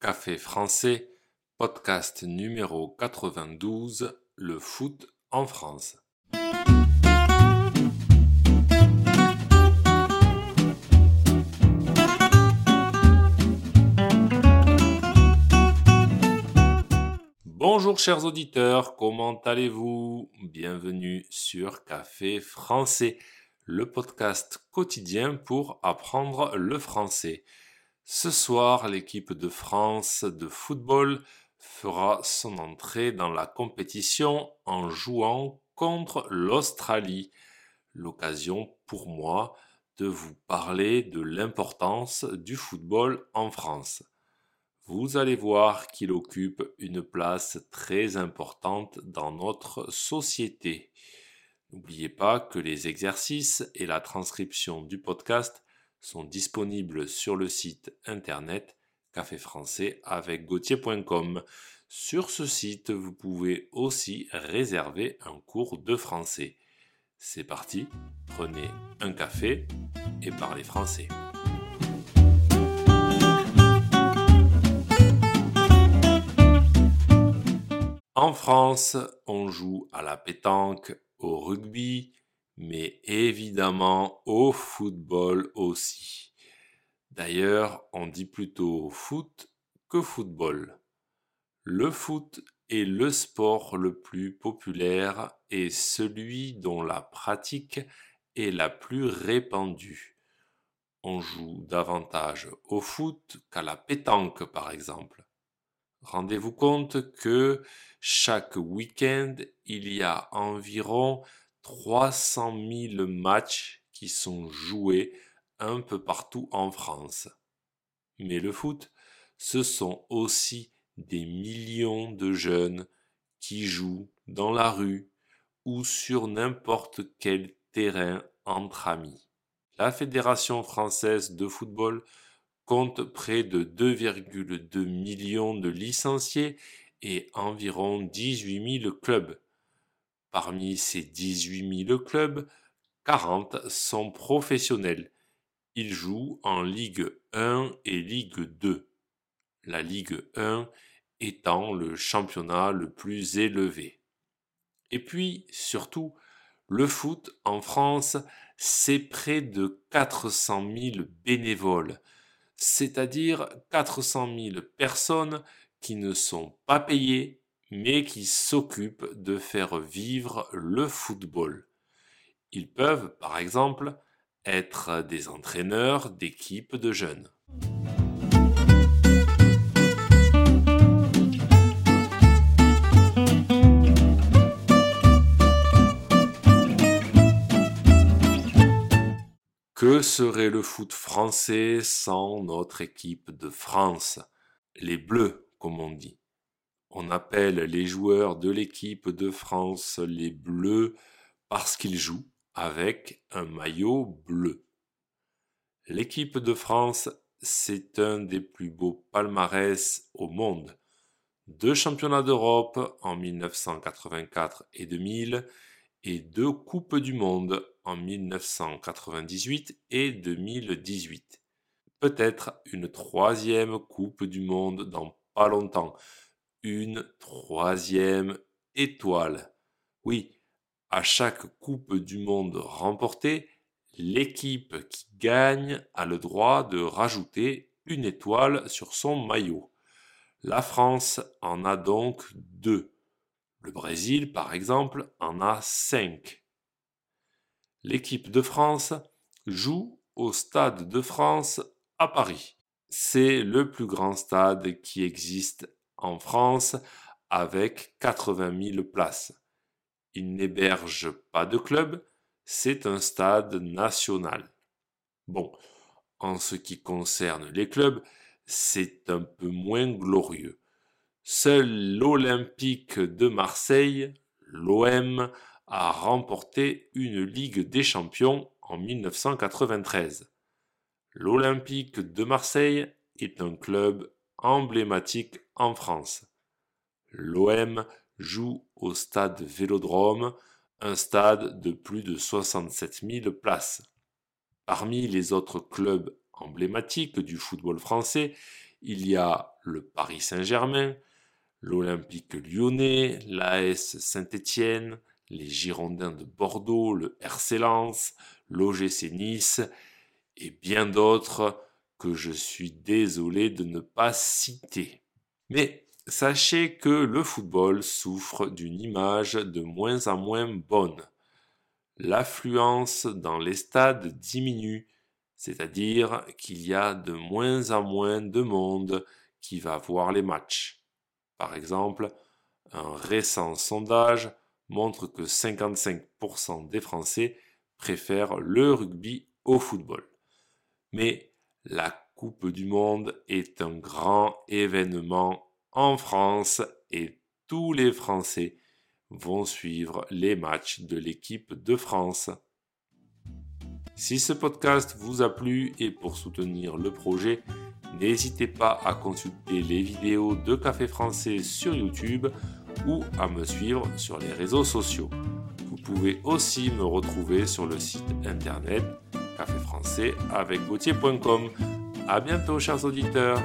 Café français, podcast numéro 92, le foot en France. Bonjour chers auditeurs, comment allez-vous? Bienvenue sur Café français, le podcast quotidien pour apprendre le français. Ce soir, l'équipe de France de football fera son entrée dans la compétition en jouant contre l'Australie. L'occasion pour moi de vous parler de l'importance du football en France. Vous allez voir qu'il occupe une place très importante dans notre société. N'oubliez pas que les exercices et la transcription du podcast sont disponibles sur le site internet café français avec. Sur ce site, vous pouvez aussi réserver un cours de français. C'est parti, prenez un café et parlez français. En France, on joue à la pétanque, au rugby, mais évidemment au football aussi. D'ailleurs, on dit plutôt foot que football. Le foot est le sport le plus populaire et celui dont la pratique est la plus répandue. On joue davantage au foot qu'à la pétanque par exemple. Rendez-vous compte que chaque week-end, il y a environ 300 000 matchs qui sont joués un peu partout en France. Mais le foot, ce sont aussi des millions de jeunes qui jouent dans la rue ou sur n'importe quel terrain entre amis. La Fédération française de football compte près de 2,2 millions de licenciés et environ 18 000 clubs. Parmi ces 18 000 clubs, 40 sont professionnels. Ils jouent en Ligue 1 et Ligue 2. La Ligue 1 étant le championnat le plus élevé. Et puis, surtout, le foot en France, c'est près de 400 000 bénévoles, c'est-à-dire 400 000 personnes qui ne sont pas payées mais qui s'occupent de faire vivre le football. Ils peuvent, par exemple, être des entraîneurs d'équipes de jeunes. Que serait le foot français sans notre équipe de France? Les Bleus, comme on dit. On appelle les joueurs de l'équipe de France les Bleus parce qu'ils jouent avec un maillot bleu. L'équipe de France, c'est un des plus beaux palmarès au monde. Deux championnats d'Europe en 1984 et 2000 et deux Coupes du Monde en 1998 et 2018. Peut-être une troisième Coupe du Monde dans pas longtemps une troisième étoile. Oui, à chaque Coupe du Monde remportée, l'équipe qui gagne a le droit de rajouter une étoile sur son maillot. La France en a donc deux. Le Brésil, par exemple, en a cinq. L'équipe de France joue au Stade de France à Paris. C'est le plus grand stade qui existe en France avec 80 000 places. Il n'héberge pas de club, c'est un stade national. Bon, en ce qui concerne les clubs, c'est un peu moins glorieux. Seul l'Olympique de Marseille, l'OM, a remporté une Ligue des Champions en 1993. L'Olympique de Marseille est un club emblématique en France. L'OM joue au stade Vélodrome, un stade de plus de 67 000 places. Parmi les autres clubs emblématiques du football français, il y a le Paris Saint-Germain, l'Olympique lyonnais, l'AS Saint-Étienne, les Girondins de Bordeaux, le RC Lens, l'OGC Nice et bien d'autres que je suis désolé de ne pas citer. Mais sachez que le football souffre d'une image de moins en moins bonne. L'affluence dans les stades diminue, c'est-à-dire qu'il y a de moins en moins de monde qui va voir les matchs. Par exemple, un récent sondage montre que 55% des Français préfèrent le rugby au football. Mais la Coupe du Monde est un grand événement en France et tous les Français vont suivre les matchs de l'équipe de France. Si ce podcast vous a plu et pour soutenir le projet, n'hésitez pas à consulter les vidéos de Café Français sur YouTube ou à me suivre sur les réseaux sociaux. Vous pouvez aussi me retrouver sur le site internet café français avec A bientôt, chers auditeurs!